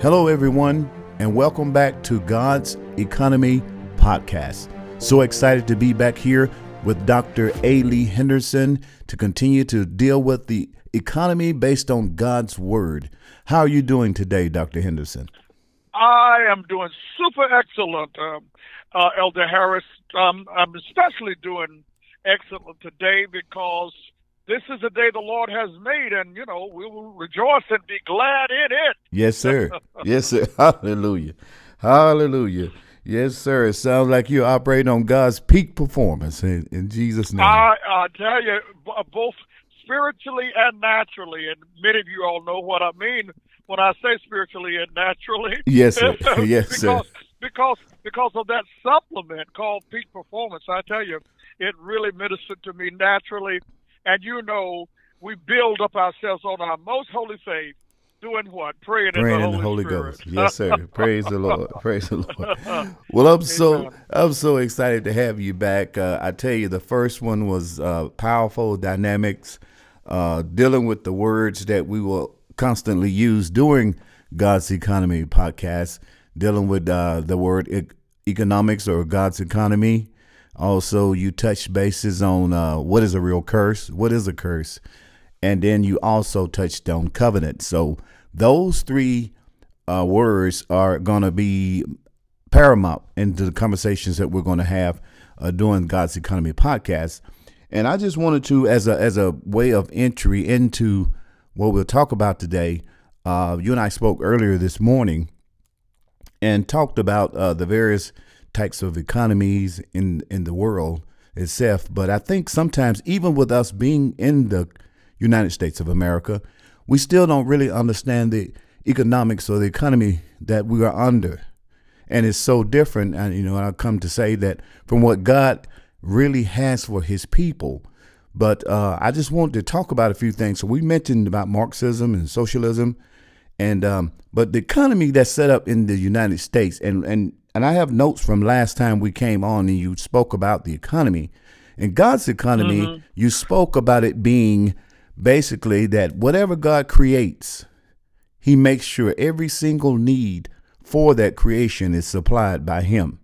Hello, everyone, and welcome back to God's Economy Podcast. So excited to be back here with Dr. A. Lee Henderson to continue to deal with the economy based on God's Word. How are you doing today, Dr. Henderson? I am doing super excellent, um, uh, Elder Harris. Um, I'm especially doing excellent today because this is the day the Lord has made, and you know we will rejoice and be glad in it. Yes, sir. yes, sir. Hallelujah. Hallelujah. Yes, sir. It sounds like you're operating on God's peak performance in, in Jesus' name. I, I tell you, both spiritually and naturally, and many of you all know what I mean when I say spiritually and naturally. Yes, sir. yes, because, sir. Because because of that supplement called peak performance, I tell you, it really ministered to me naturally and you know, we build up ourselves on our most holy faith, doing what? Praying, Praying in the Holy, Holy Ghost. Yes, sir. Praise the Lord. Praise the Lord. Well, I'm so I'm so excited to have you back. Uh, I tell you, the first one was uh, powerful dynamics, uh, dealing with the words that we will constantly use during God's Economy podcast, dealing with uh, the word e- economics or God's economy, also, you touched bases on uh, what is a real curse, what is a curse, and then you also touched on covenant. So those three uh, words are going to be paramount into the conversations that we're going to have uh, during God's Economy podcast. And I just wanted to, as a as a way of entry into what we'll talk about today. Uh, you and I spoke earlier this morning and talked about uh, the various types of economies in in the world itself. But I think sometimes, even with us being in the United States of America, we still don't really understand the economics or the economy that we are under, and it's so different. And you know, I come to say that from what God really has for His people. But uh, I just want to talk about a few things. So we mentioned about Marxism and socialism, and um, but the economy that's set up in the United States, and and and I have notes from last time we came on and you spoke about the economy. In God's economy, mm-hmm. you spoke about it being basically that whatever God creates, He makes sure every single need for that creation is supplied by Him.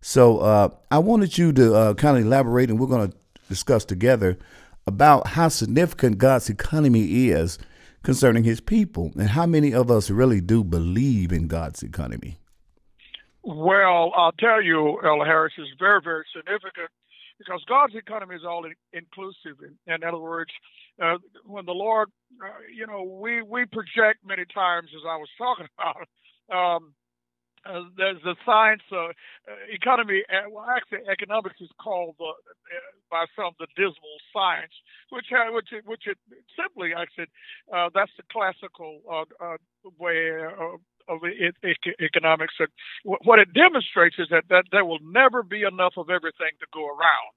So uh, I wanted you to uh, kind of elaborate, and we're going to discuss together about how significant God's economy is concerning His people, and how many of us really do believe in God's economy. Well, I'll tell you, Elder Harris is very, very significant because God's economy is all inclusive. In, in other words, uh, when the Lord, uh, you know, we we project many times, as I was talking about. Um, uh, there's the science, uh, economy, uh, well, actually, economics is called the, uh, by some the dismal science, which which which it simply, I said, that's the classical way of economics. And what it demonstrates is that, that there will never be enough of everything to go around.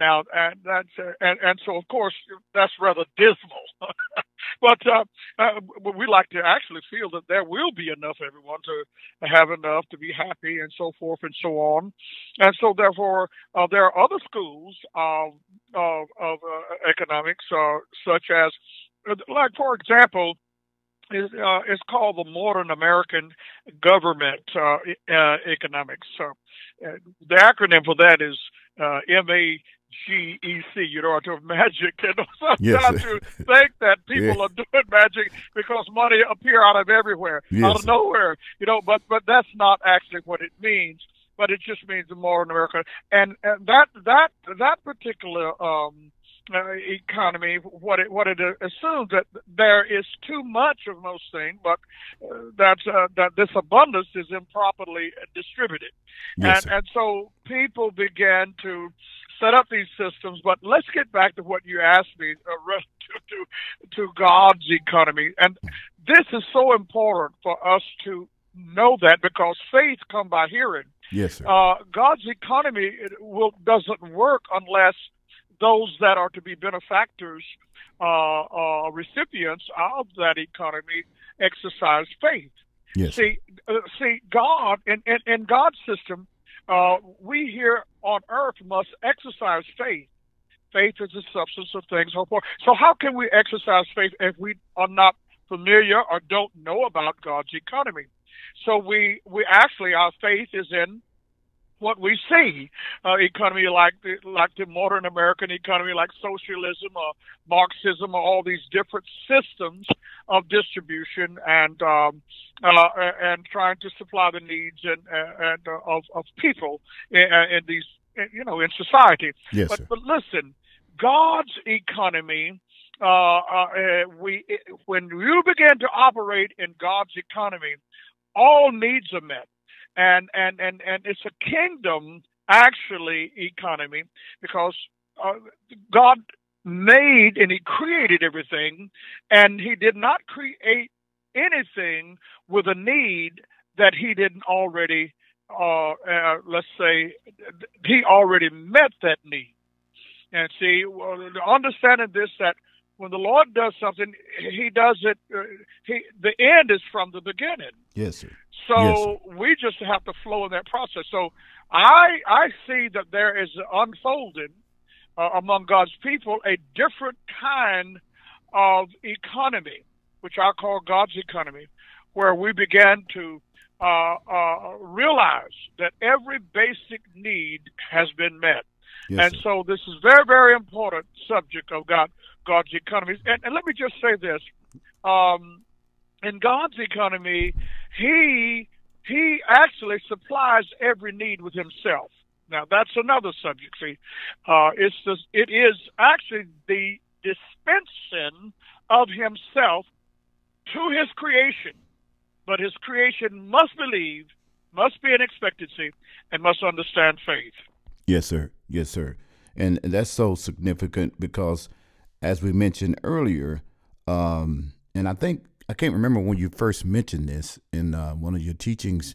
Now, and that's uh, and, and so of course that's rather dismal, but uh, uh, we like to actually feel that there will be enough everyone to have enough to be happy and so forth and so on, and so therefore uh, there are other schools of of, of uh, economics, uh, such as like for example is uh, is called the modern American government uh, uh, economics. So uh, the acronym for that is uh, M A G E C. You know, I to magic. Know, sometimes yes. you think that people yeah. are doing magic because money appear out of everywhere, yes. out of nowhere. You know, but but that's not actually what it means. But it just means the modern America, and, and that that that particular um, uh, economy, what it what it assumes that there is too much of most things, but uh, that uh, that this abundance is improperly distributed, yes, and and so people began to set up these systems. But let's get back to what you asked me uh, relative to to God's economy, and this is so important for us to know that because faith come by hearing. Yes, sir. Uh, God's economy will doesn't work unless those that are to be benefactors, uh, uh, recipients of that economy, exercise faith. Yes. See, uh, see, God in, in, in God's system, uh, we here on earth must exercise faith. Faith is the substance of things hoped for. So, how can we exercise faith if we are not familiar or don't know about God's economy. So we we actually our faith is in what we see uh, economy like the, like the modern American economy, like socialism or Marxism or all these different systems of distribution and um, uh, and trying to supply the needs and and uh, of of people in, in these you know in society. Yes, but, sir. but listen, God's economy. Uh, uh, we when you begin to operate in God's economy, all needs are met and and and and it's a kingdom actually economy because uh, God made and He created everything, and He did not create anything with a need that He didn't already. Uh, uh, let's say he already met that need, and see, understanding this that when the Lord does something, He does it. Uh, he the end is from the beginning. Yes, sir. So yes, we just have to flow in that process. So I I see that there is unfolding uh, among God's people a different kind of economy, which I call God's economy, where we began to uh, uh, realize that every basic need has been met. yes and sir. so this is very, very important subject of God, God's economy. And, and let me just say this: um, in God's economy, He He actually supplies every need with Himself. Now that's another subject. See, uh, it's the, it is actually the dispensing of Himself to His creation, but His creation must believe, must be in expectancy, and must understand faith. Yes, sir. Yes, sir. And that's so significant because, as we mentioned earlier, um, and I think I can't remember when you first mentioned this in uh, one of your teachings.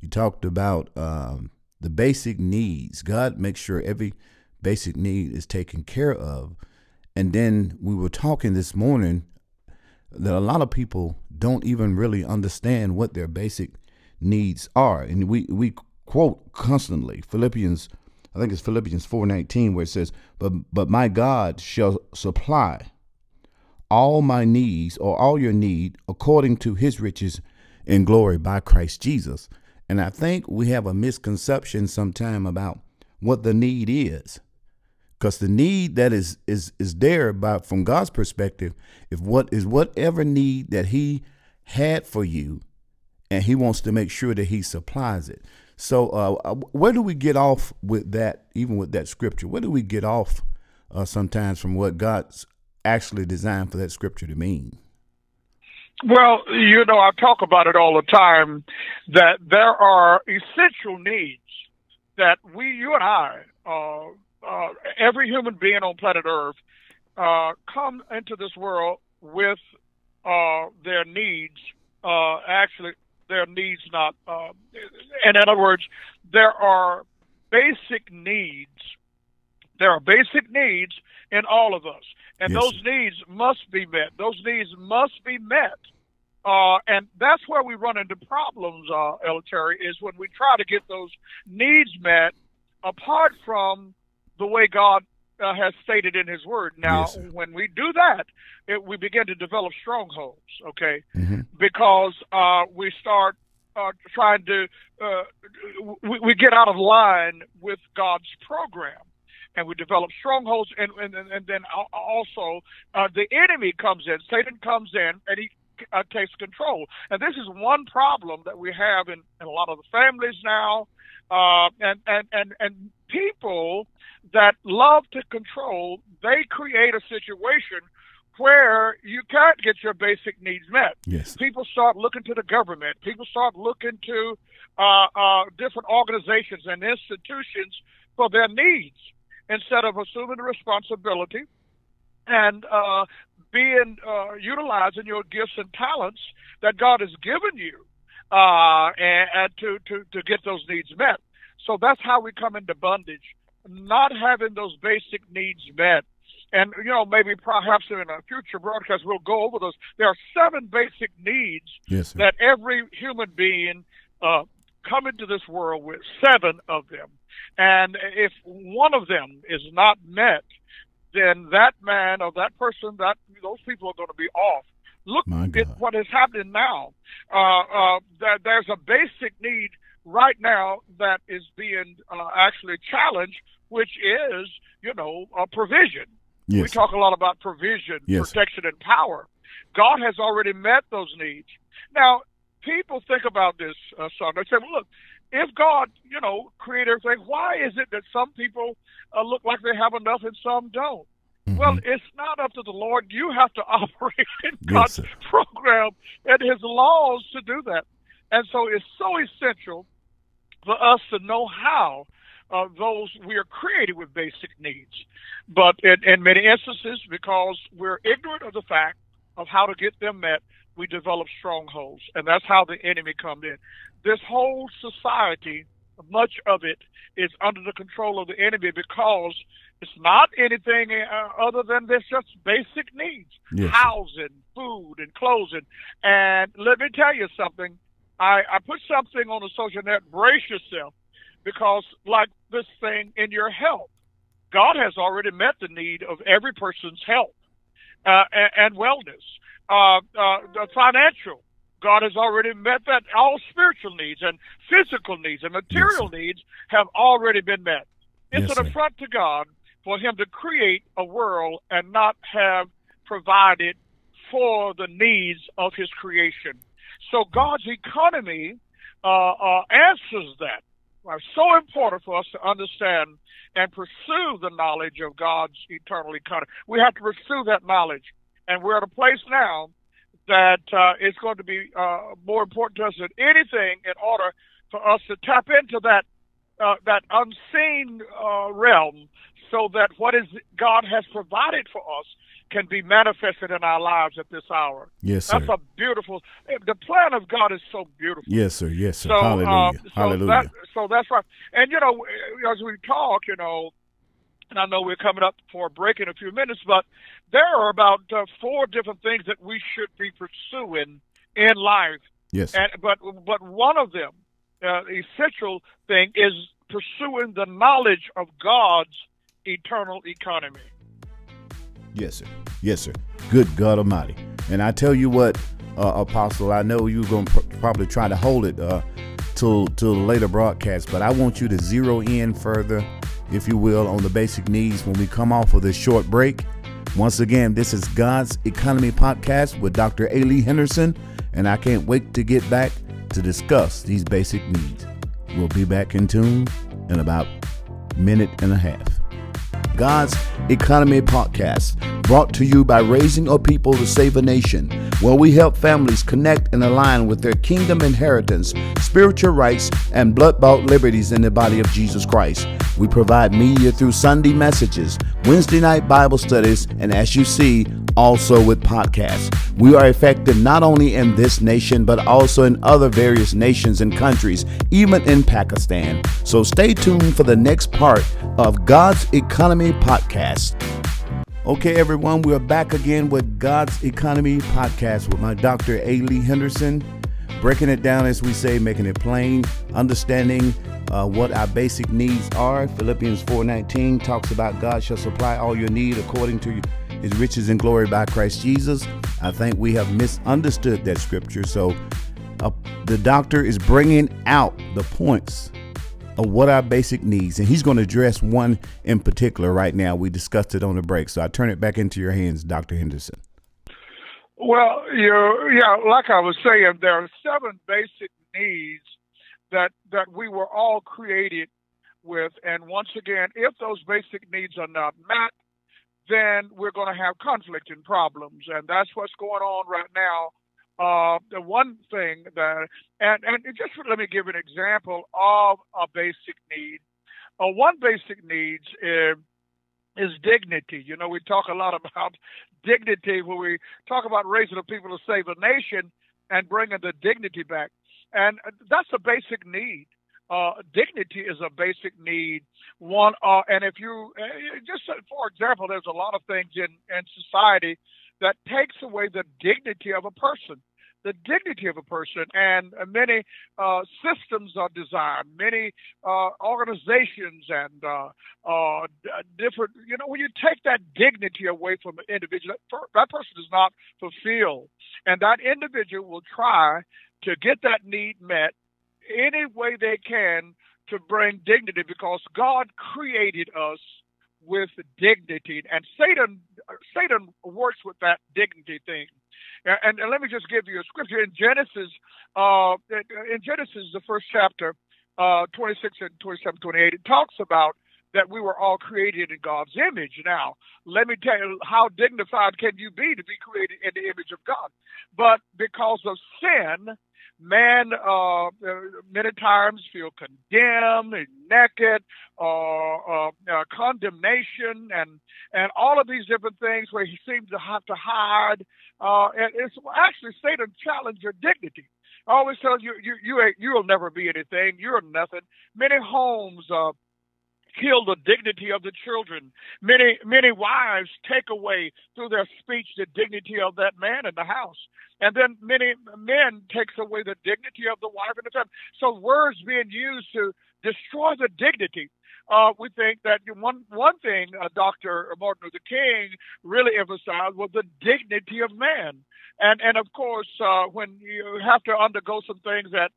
You talked about um, the basic needs. God makes sure every basic need is taken care of. And then we were talking this morning that a lot of people don't even really understand what their basic needs are. And we, we quote constantly Philippians, I think it's Philippians 4:19 where it says, "But but my God shall supply all my needs or all your need according to his riches in glory by Christ Jesus." And I think we have a misconception sometime about what the need is. Because the need that is is is there by from God's perspective, if what is whatever need that He had for you, and He wants to make sure that He supplies it. So uh, where do we get off with that? Even with that scripture, where do we get off uh, sometimes from what God's actually designed for that scripture to mean? Well, you know, I talk about it all the time that there are essential needs that we, you and I, uh, uh, every human being on planet Earth, uh, come into this world with uh, their needs. Uh, actually, their needs not. Uh, in other words, there are basic needs. There are basic needs in all of us, and Yes, those needs must be met. Those needs must be met. Uh, and that's where we run into problems, uh, Terry, is when we try to get those needs met apart from the way God uh, has stated in His Word. Now, Yes, when we do that, it, we begin to develop strongholds, okay? Mm-hmm. Because uh, we start uh, trying to, uh, we, we get out of line with God's program. And we develop strongholds, and and, and then also uh, the enemy comes in. Satan comes in, and he uh, takes control. And this is one problem that we have in, in a lot of the families now, uh, and, and, and, and people that love to control, they create a situation where you can't get your basic needs met. Yes. People start looking to the government. People start looking to uh, uh, different organizations and institutions for their needs instead of assuming the responsibility and uh, being uh, utilizing your gifts and talents that God has given you uh, and, and to, to, to get those needs met. So that's how we come into bondage, not having those basic needs met. And, you know, maybe perhaps in a future broadcast we'll go over those. There are seven basic needs Yes, that every human being uh, come into this world with, seven of them. And if one of them is not met, then that man or that person, that those people are going to be off Look at what is happening now. Uh, uh, that there's a basic need right now that is being uh, actually challenged, which is, you know, a provision. Yes. We talk a lot about provision, yes. protection, and power. God has already met those needs. Now, people think about this, uh, son. They say, well, look, if God, you know, created everything, why is it that some people uh, look like they have enough and some don't? Mm-hmm. Well, it's not up to the Lord. You have to operate in God's yes, program and His laws to do that. And so it's so essential for us to know how uh, those we are created with basic needs. But in, in many instances, because we're ignorant of the fact of how to get them met, we develop strongholds, and that's how the enemy comes in. This whole society, much of it, is under the control of the enemy because it's not anything uh, other than this just basic needs: yes. housing, food, and clothing. And let me tell you something. I, I put something on the social net. Brace yourself, because like this thing in your health, God has already met the need of every person's health uh, and, and wellness uh, uh, the financial. God has already met that. All spiritual needs and physical needs and material yes, needs have already been met. It's yes, an affront to God for Him to create a world and not have provided for the needs of His creation. So God's economy uh, uh, answers that. It's so important for us to understand and pursue the knowledge of God's eternal economy. We have to pursue that knowledge. And we're at a place now that uh, it's going to be uh, more important to us than anything in order for us to tap into that uh, that unseen uh, realm, so that what is God has provided for us can be manifested in our lives at this hour. Yes, sir. That's a beautiful. The plan of God is so beautiful. Yes, sir. Yes, sir. So, Hallelujah. Uh, so Hallelujah. That, so that's right. And you know, as we talk, you know, and I know we're coming up for a break in a few minutes, but there are about uh, four different things that we should be pursuing in life. Yes. And but but one of them, uh, essential thing, is pursuing the knowledge of God's eternal economy. Yes, sir. Yes, sir. Good God Almighty. And I tell you what, uh, Apostle, I know you're going to pr- probably try to hold it uh, till till later broadcast, but I want you to zero in further if you will, on the basic needs when we come off of this short break. Once again, this is God's Economy Podcast with Dr. A. Lee Henderson, and I can't wait to get back to discuss these basic needs. We'll be back in tune in about a minute and a half. God's Economy Podcast, brought to you by Raising a People to Save a Nation, where we help families connect and align with their kingdom inheritance, spiritual rights, and blood bought liberties in the body of Jesus Christ. We provide media through Sunday messages, Wednesday night Bible studies, and as you see, also with podcasts. We are effective not only in this nation, but also in other various nations and countries, even in Pakistan. So stay tuned for the next part of God's Economy Podcast. Okay, everyone, we're back again with God's Economy Podcast with my Dr. A. Lee Henderson breaking it down as we say, making it plain, understanding uh, what our basic needs are. Philippians 4:19 talks about God shall supply all your need according to His riches and glory by Christ Jesus. I think we have misunderstood that scripture. So uh, the doctor is bringing out the points of what our basic needs, and he's going to address one in particular right now. We discussed it on the break, so I turn it back into your hands, Dr. Henderson. Well, you yeah, like I was saying, there are seven basic needs that that we were all created with, and once again, if those basic needs are not met, then we're going to have conflict and problems, and that's what's going on right now. Uh, the one thing that, and and just let me give an example of a basic need. Uh, one basic needs is is dignity. You know, we talk a lot about dignity when we talk about raising the people to save a nation and bringing the dignity back. And that's a basic need. Uh, dignity is a basic need. One, uh, and if you uh, just for example, there's a lot of things in in society that takes away the dignity of a person. the dignity of a person. And many uh, systems are designed, many uh, organizations and uh, uh different, you know, when you take that dignity away from an individual, that person is not fulfilled. And that individual will try to get that need met any way they can to bring dignity because God created us with dignity and Satan Satan works with that dignity thing and, and let me just give you a scripture in Genesis. Uh, in Genesis, the first chapter, uh, 26 and 27, 28, it talks about that we were all created in God's image. Now, let me tell you, how dignified can you be to be created in the image of God? But because of sin, man uh, many times feel condemned and naked, uh, uh, uh, condemnation, and and all of these different things where he seems to have to hide. Uh, and it's actually Satan challenge your dignity. Always tell you, you you ain't, you'll never be anything. You're nothing. Many homes uh, kill the dignity of the children. Many, many wives take away through their speech the dignity of that man in the house. And then many men takes away the dignity of the wife and the family. So words being used to destroy the dignity. Uh, we think that one one thing uh, Dr. Martin Luther King really emphasized was the dignity of man, and and of course uh, when you have to undergo some things that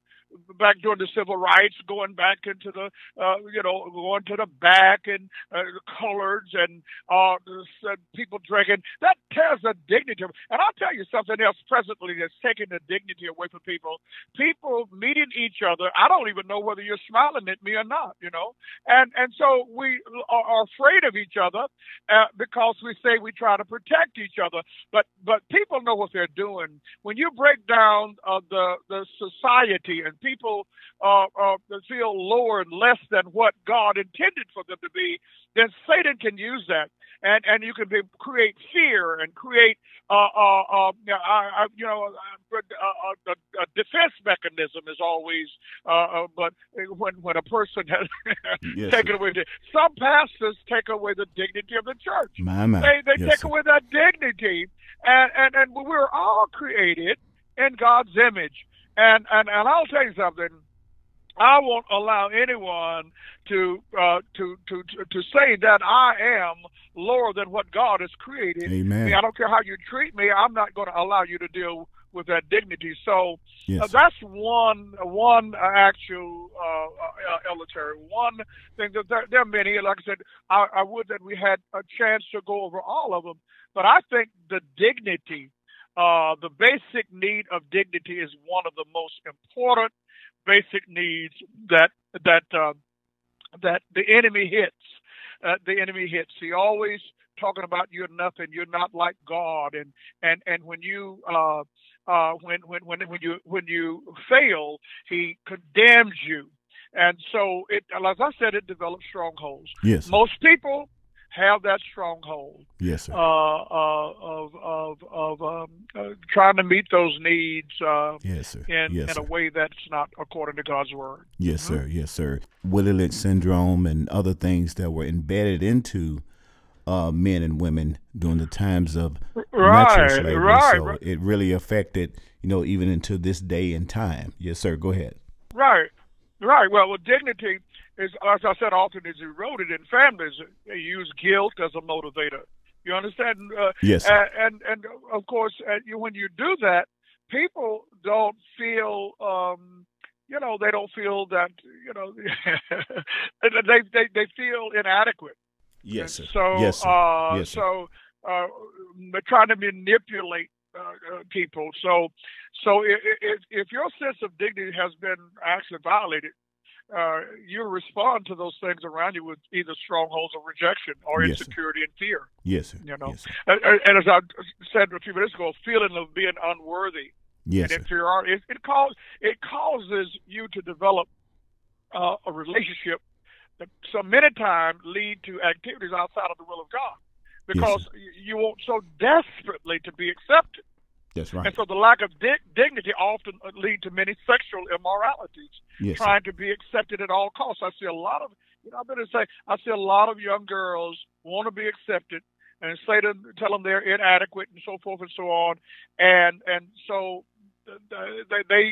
back during the civil rights, going back into the, uh, you know, going to the back and uh, coloreds and uh, people drinking. That tears the dignity. And I'll tell you something else presently that's taking the dignity away from people. People meeting each other. I don't even know whether you're smiling at me or not, you know. And and so we are afraid of each other uh, because we say we try to protect each other. But but people know what they're doing. When you break down uh, the the society and people uh, uh, feel lower and less than what God intended for them to be, then Satan can use that, and and you can be, create fear and create uh, uh, uh, uh, you know uh, uh, a, a defense mechanism is always. Uh, uh, but when when a person has yes, taken away, some pastors take away the dignity of the church. My, my. They they yes, take sir. away that dignity, and and and we're all created in God's image. And and and I'll tell you something. I won't allow anyone to uh, to, to to say that I am lower than what God has created. Amen. I, mean, I don't care how you treat me. I'm not going to allow you to deal with that dignity. So yes, uh, that's one one actual uh, uh, elitary one thing. That there, there, are many. Like I said, I, I would that we had a chance to go over all of them. But I think the dignity uh, the basic need of dignity is one of the most important basic needs that that uh, that the enemy hits. Uh, the enemy hits. He always talking about you're nothing. You're not like God. And and and when you uh, uh, when when when when you when you fail, he condemns you. And so it, as I said, it develops strongholds. Yes. Most people have that stronghold. Yes, sir. Uh, uh, of of of um, uh, trying to meet those needs. Uh, yes, sir. In yes, in sir. a way that's not according to God's word. Yes, mm-hmm. sir. Yes, sir. Willie Lynch syndrome and other things that were embedded into uh, men and women during the times of right, slavery. Right, so right. it really affected, you know, even into this day and time. Yes, sir. Go ahead. Right. Right. Well, with dignity is, as I said, often is eroded in families. They use guilt as a motivator. You understand? Uh, yes. And, and, and of course, uh, you, when you do that, people don't feel. Um, you know, they don't feel that. You know, they they they feel inadequate. Yes, sir. So, yes, sir. Uh, yes, sir. so uh, trying to manipulate uh, uh, people. So, so if, if, your sense of dignity has been actually violated, uh, you respond to those things around you with either strongholds of rejection or yes, insecurity sir. and fear. Yes, sir. You know, yes, and, and, as I said a few minutes ago, feeling of being unworthy yes, and inferiority, it, it, cause, it causes you to develop uh, a relationship that so many times lead to activities outside of the will of God because yes, you want so desperately to be accepted. That's right. And so the lack of di- dignity often uh, lead to many sexual immoralities, yes, trying sir. to be accepted at all costs. I see a lot of, you know, I'm going to say, I see a lot of young girls want to be accepted and say to tell them they're inadequate and so forth and so on. And, and so uh, they, they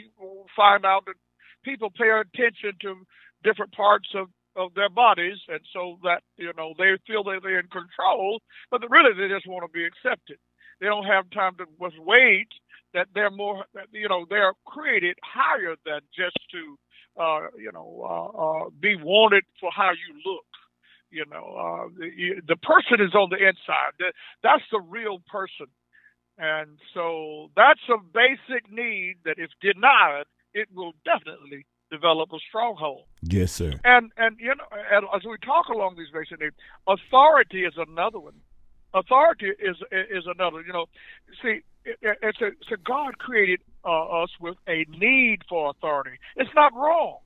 find out that people pay attention to different parts of of their bodies, and so that you know they feel that they're in control, but really they just want to be accepted. They don't have time to wait that they're more, you know, they're created higher than just to, uh, you know, uh, uh, be wanted for how you look. You know, uh, the, the person is on the inside. That's the real person. And so that's a basic need that if denied, it will definitely develop a stronghold. Yes, sir. And and you know, and as we talk along these basic needs, authority is another one. Authority is is another. You know, see, it's a, a God created uh, us with a need for authority. It's not wrong.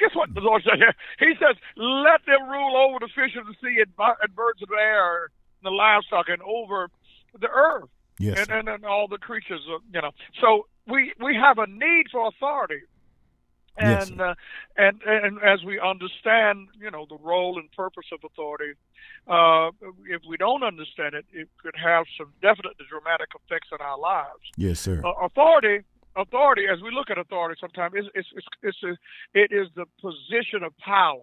Guess what the Lord said here? He says, "Let them rule over the fish of the sea and, and birds of the air, and the livestock, and over the earth, yes. and, and and all the creatures." Of, you know, so we we have a need for authority. And, yes. uh, and and as we understand, you know, the role and purpose of authority, uh, if we don't understand it, it could have some definite dramatic effects on our lives. Yes, sir. Uh, authority, authority. As we look at authority, sometimes it's it's it's, it's a, it is the position of power.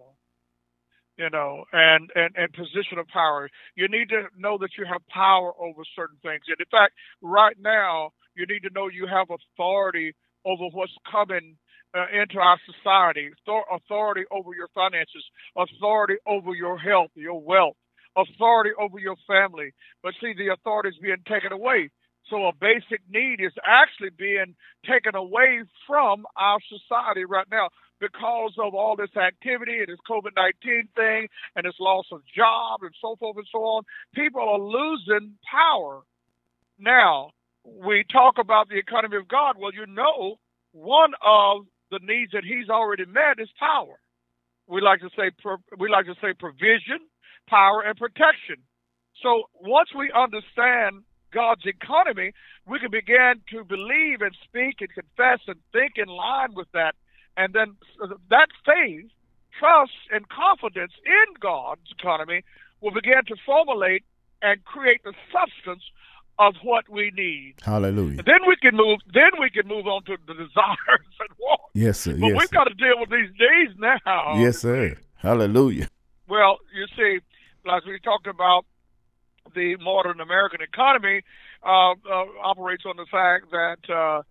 You know, and, and and position of power. You need to know that you have power over certain things. And in fact, right now, you need to know you have authority over what's coming uh, into our society, authority over your finances, authority over your health, your wealth, authority over your family. But see, the authority is being taken away. So a basic need is actually being taken away from our society right now because of all this activity and this COVID 19 thing and this loss of job and so forth and so on. People are losing power. Now, we talk about the economy of God. Well, you know, one of the needs that He's already met is power. We like to say we like to say provision, power, and protection. So once we understand God's economy, we can begin to believe and speak and confess and think in line with that. And then that faith, trust, and confidence in God's economy will begin to formulate and create the substance of what we need. Hallelujah. And then we can move. Then we can move on to the desires and wants. Yes, sir. But yes, we've sir. got to deal with these days now. Yes, sir. Hallelujah. Well, you see, as we talked about, the modern American economy uh, uh, operates on the fact that uh,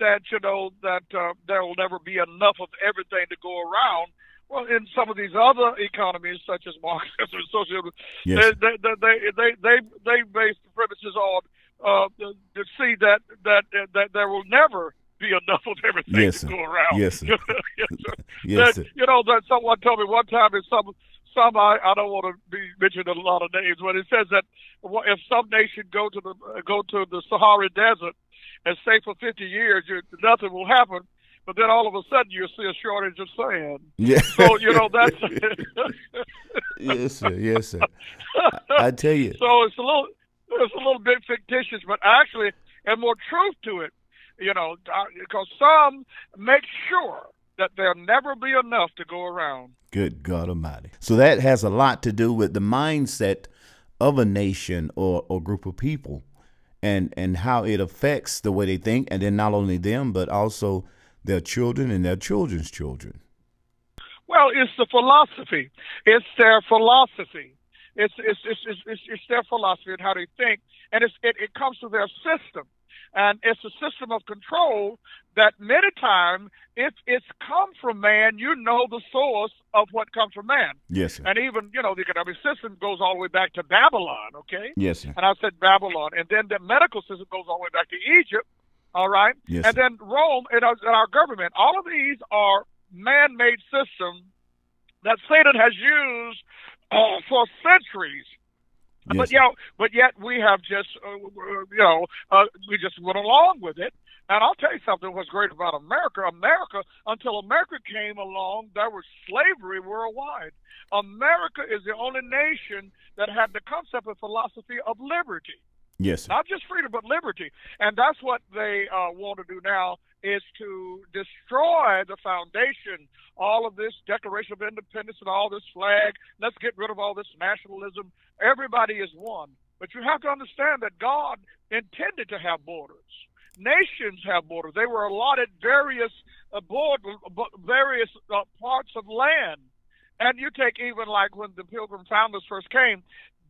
that you know that uh, there will never be enough of everything to go around. Well, in some of these other economies, such as Marxism and socialism, Yes. they, they, they, they, they, they base the premises on uh, to see that, that that there will never be enough of everything Yes, to go around. Yes, sir. yes, sir. Yes, That- you know that someone told me one time in some some I, I don't want to be mentioning a lot of names, but it says that if some nation go to the go to the Sahara Desert and stay for 50 years, you, nothing will happen. But then all of a sudden you see a shortage of sand. Yeah. So you know that's yes, sir. Yes, sir. I, I tell you. so it's a little it's a little bit fictitious, but actually and more truth to it. You know, because some make sure that there'll never be enough to go around. Good God Almighty. So that has a lot to do with the mindset of a nation or, or group of people and, and how it affects the way they think. And then not only them, but also their children and their children's children. Well, it's the philosophy. It's their philosophy. It's it's it's it's, it's, it's their philosophy and how they think, and it's, it it comes to their system, and it's a system of control that many times, if it's come from man, you know the source of what comes from man, Yes, sir. and even you know the economic system goes all the way back to Babylon. Okay, Yes, sir. and I said Babylon, and then the medical system goes all the way back to Egypt. All right, Yes, and sir. then Rome and our, and our government. All of these are man-made systems that Satan has used uh, for centuries. Yes, but sir. yeah, but yet we have just, uh, uh, you know, uh, we just went along with it. And I'll tell you something. What's great about America? America, until America came along, there was slavery worldwide. America is the only nation that had the concept and philosophy of liberty Yes, not just freedom but liberty. And that's what they uh, want to do now is to destroy the foundation all of this declaration of independence and all this flag. Let's get rid of all this nationalism. Everybody is one. But you have to understand that god intended to have borders. Nations have borders. They were allotted various uh, board, various uh, parts of land. And you take even like when the Pilgrim founders first came,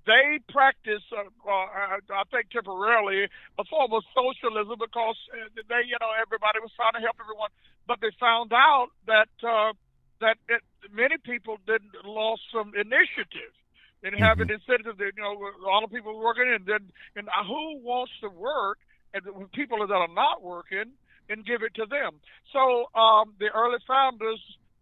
they practiced, uh, uh, I think, temporarily a form of socialism because uh, they, you know, everybody was trying to help everyone, but they found out that uh, that it, many people didn't lost some initiative and have an incentive that you know all the people working and then and who wants to work and people that are not working and give it to them. So um, the early founders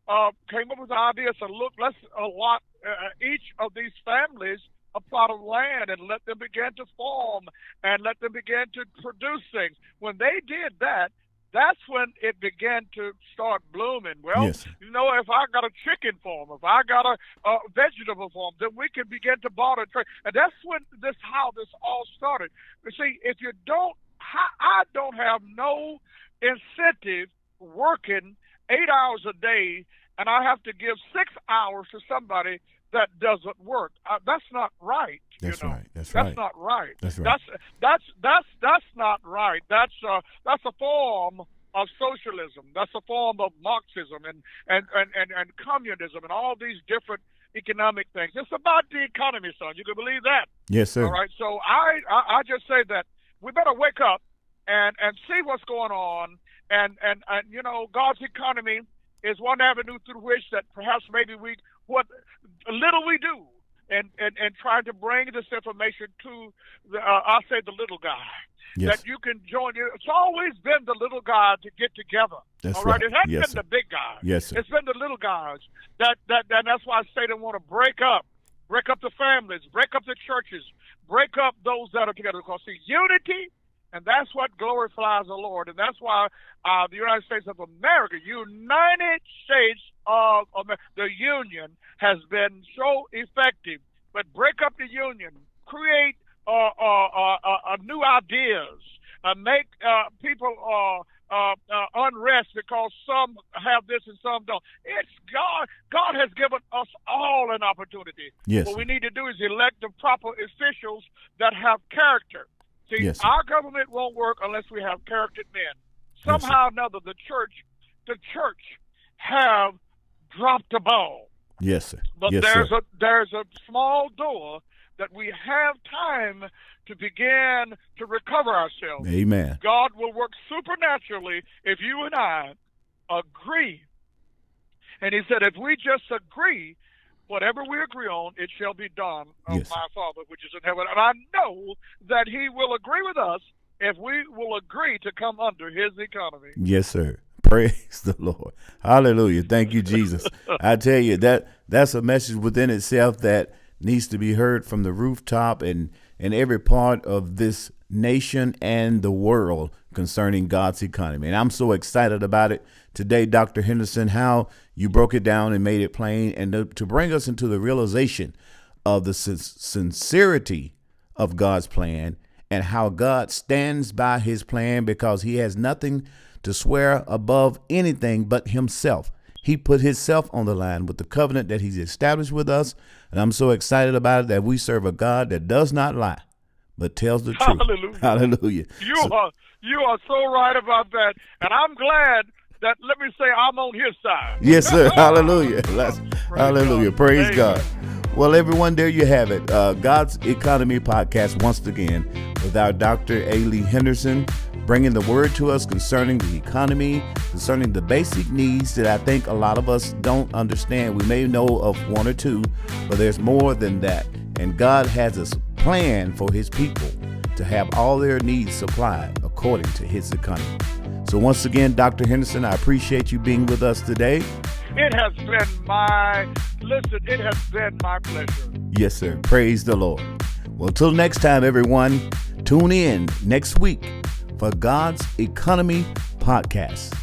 uh, came up with the idea. So look, let's allot uh, each of these families a plot of land and let them begin to form and let them begin to produce things. When they did that, that's when it began to start blooming. Well, yes. you know, if I got a chicken farm, if I got a, a vegetable farm, then we can begin to barter trade. And that's when this how this all started. You see, if you don't, I don't have no incentive working eight hours a day, and I have to give six hours to somebody that doesn't work. Uh, that's not right. That's you know? right. That's, that's right. not right. That's right. That's that's that's that's not right. That's uh that's a form of socialism. That's a form of Marxism and and and and, and communism and all these different economic things. It's about the economy, son. You can believe that. Yes, sir. All right. So I I, I just say that we better wake up and and see what's going on and and and you know God's economy is one avenue through which that perhaps maybe we what little we do and, and, and trying to bring this information to the, uh, I'll say the little guy. Yes. That you can join. It's always been the little guy to get together. That's all right. right. It hasn't yes, been the big guys. Yes, sir. It's been the little guys. That that, that that's why Satan want to break up, break up the families, break up the churches, break up those that are together. Because see, unity and that's what glorifies the Lord. And that's why uh, the United States of America, United States of America, the Union has been so effective. But break up the Union, create uh, uh, uh, uh new ideas, make uh, people unrest because some have this and some don't. It's God. God has given us all an opportunity. Yes. What we need to do is elect the proper officials that have character. See, yes, our government won't work unless we have character men. Somehow yes, or another, the church, the church, have dropped the ball. Yes, sir. But yes, there's sir. a there's a small door that we have time to begin to recover ourselves. Amen. God will work supernaturally if you and I agree. And He said, if we just agree, whatever we agree on, it shall be done of yes. my Father which is in heaven. And I know that He will agree with us if we will agree to come under His economy. Yes, sir. Praise the Lord. Hallelujah. Thank you, Jesus. I tell you that that's a message within itself that needs to be heard from the rooftop and in every part of this nation and the world concerning God's economy. And I'm so excited about it today, Dr. Henderson, how you broke it down and made it plain, and to, to bring us into the realization of the sincerity of God's plan and how God stands by his plan because he has nothing to swear above anything but himself. He put himself on the line with the covenant that he's established with us. And I'm so excited about it that we serve a God that does not lie, but tells the truth. Hallelujah. Hallelujah. You so, are you are so right about that. And I'm glad that let me say I'm on his side. Yes, sir. hallelujah. Praise hallelujah. God. Praise Amen. God. Well, everyone, there you have it. Uh, God's Economy Podcast once again with our Dr. A. Lee Henderson, bringing the word to us concerning the economy, concerning the basic needs that I think a lot of us don't understand. We may know of one or two, but there's more than that. And God has a plan for his people to have all their needs supplied according to his economy. So, once again, Dr. Henderson, I appreciate you being with us today. It has been my, listen, it has been my pleasure. Yes, sir. Praise the Lord. Well, till next time, everyone, tune in next week for God's Economy Podcast.